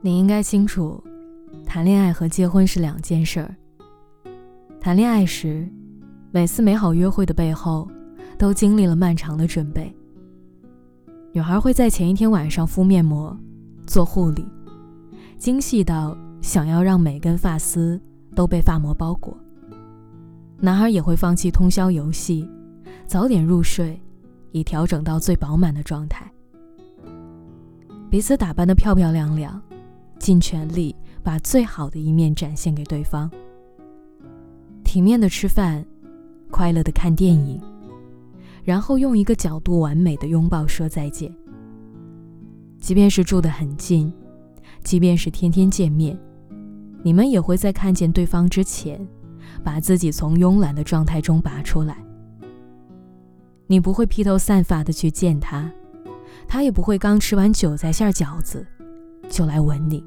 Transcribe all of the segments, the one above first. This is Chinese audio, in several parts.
你应该清楚，谈恋爱和结婚是两件事儿。谈恋爱时，每次美好约会的背后，都经历了漫长的准备。女孩会在前一天晚上敷面膜、做护理，精细到想要让每根发丝都被发膜包裹。男孩也会放弃通宵游戏，早点入睡，以调整到最饱满的状态。彼此打扮得漂漂亮亮。尽全力把最好的一面展现给对方。体面的吃饭，快乐的看电影，然后用一个角度完美的拥抱说再见。即便是住得很近，即便是天天见面，你们也会在看见对方之前，把自己从慵懒的状态中拔出来。你不会披头散发的去见他，他也不会刚吃完韭菜馅饺子。就来吻你。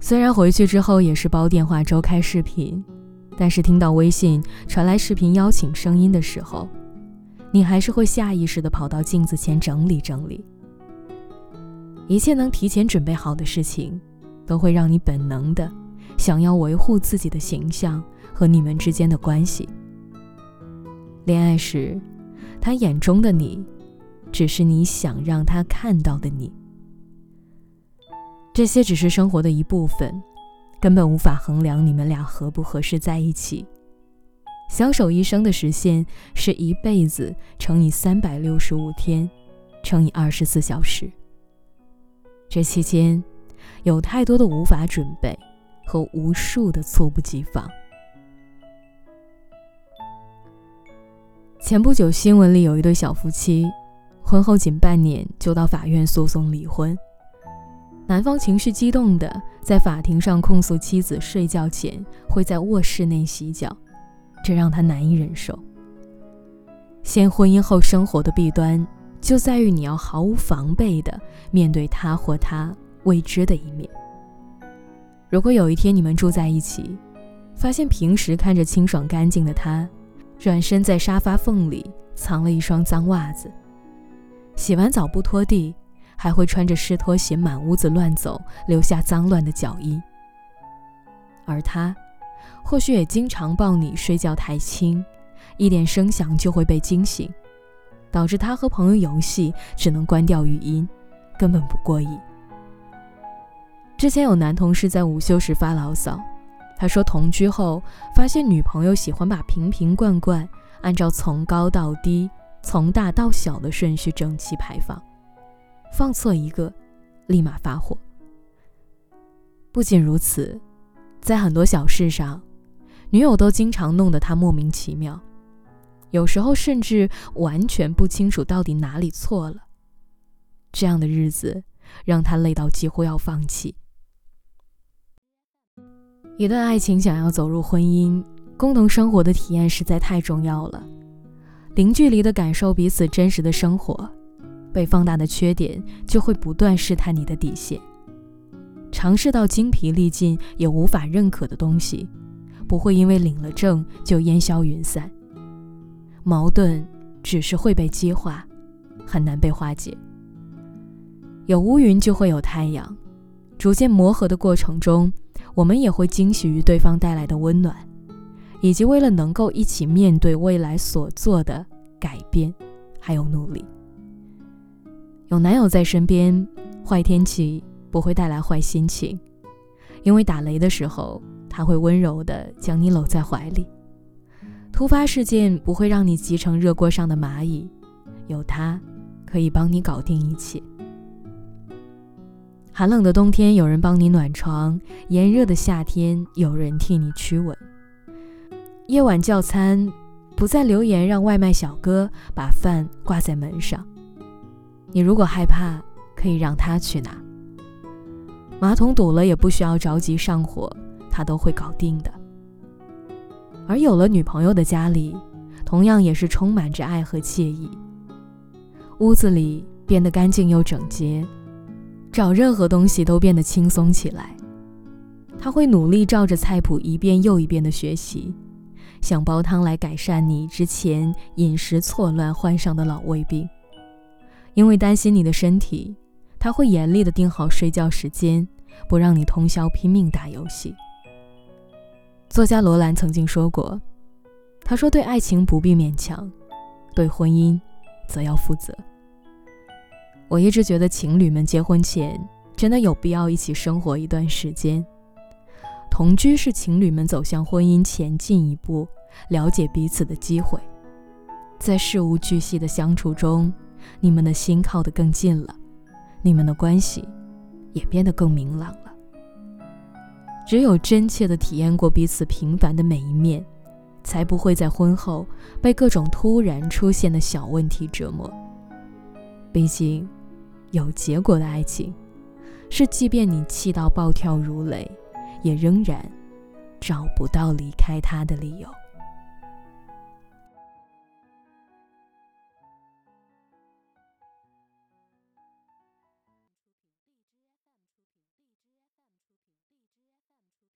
虽然回去之后也是煲电话粥、开视频，但是听到微信传来视频邀请声音的时候，你还是会下意识的跑到镜子前整理整理。一切能提前准备好的事情，都会让你本能的想要维护自己的形象和你们之间的关系。恋爱时，他眼中的你。只是你想让他看到的你，这些只是生活的一部分，根本无法衡量你们俩合不合适在一起。相守一生的时限是一辈子乘以三百六十五天，乘以二十四小时。这期间，有太多的无法准备和无数的猝不及防。前不久新闻里有一对小夫妻。婚后仅半年就到法院诉讼离婚，男方情绪激动的在法庭上控诉妻子睡觉前会在卧室内洗脚，这让他难以忍受。现婚姻后生活的弊端就在于你要毫无防备的面对他或他未知的一面。如果有一天你们住在一起，发现平时看着清爽干净的他，转身在沙发缝里藏了一双脏袜子。洗完澡不拖地，还会穿着湿拖鞋满屋子乱走，留下脏乱的脚印。而他，或许也经常抱你睡觉太轻，一点声响就会被惊醒，导致他和朋友游戏只能关掉语音，根本不过瘾。之前有男同事在午休时发牢骚，他说同居后发现女朋友喜欢把瓶瓶罐罐按照从高到低。从大到小的顺序整齐排放，放错一个，立马发火。不仅如此，在很多小事上，女友都经常弄得他莫名其妙，有时候甚至完全不清楚到底哪里错了。这样的日子让他累到几乎要放弃。一段爱情想要走入婚姻，共同生活的体验实在太重要了。零距离的感受彼此真实的生活，被放大的缺点就会不断试探你的底线。尝试到精疲力尽也无法认可的东西，不会因为领了证就烟消云散。矛盾只是会被激化，很难被化解。有乌云就会有太阳，逐渐磨合的过程中，我们也会惊喜于对方带来的温暖。以及为了能够一起面对未来所做的改变，还有努力。有男友在身边，坏天气不会带来坏心情，因为打雷的时候他会温柔的将你搂在怀里。突发事件不会让你急成热锅上的蚂蚁，有他可以帮你搞定一切。寒冷的冬天有人帮你暖床，炎热的夏天有人替你驱蚊。夜晚叫餐，不再留言让外卖小哥把饭挂在门上。你如果害怕，可以让他去拿。马桶堵了也不需要着急上火，他都会搞定的。而有了女朋友的家里，同样也是充满着爱和惬意。屋子里变得干净又整洁，找任何东西都变得轻松起来。他会努力照着菜谱一遍又一遍的学习。想煲汤来改善你之前饮食错乱患上的老胃病，因为担心你的身体，他会严厉的定好睡觉时间，不让你通宵拼命打游戏。作家罗兰曾经说过：“他说，对爱情不必勉强，对婚姻则要负责。”我一直觉得，情侣们结婚前真的有必要一起生活一段时间。同居是情侣们走向婚姻前进一步、了解彼此的机会。在事无巨细的相处中，你们的心靠得更近了，你们的关系也变得更明朗了。只有真切地体验过彼此平凡的每一面，才不会在婚后被各种突然出现的小问题折磨。毕竟，有结果的爱情，是即便你气到暴跳如雷，也仍然找不到离开他的理由。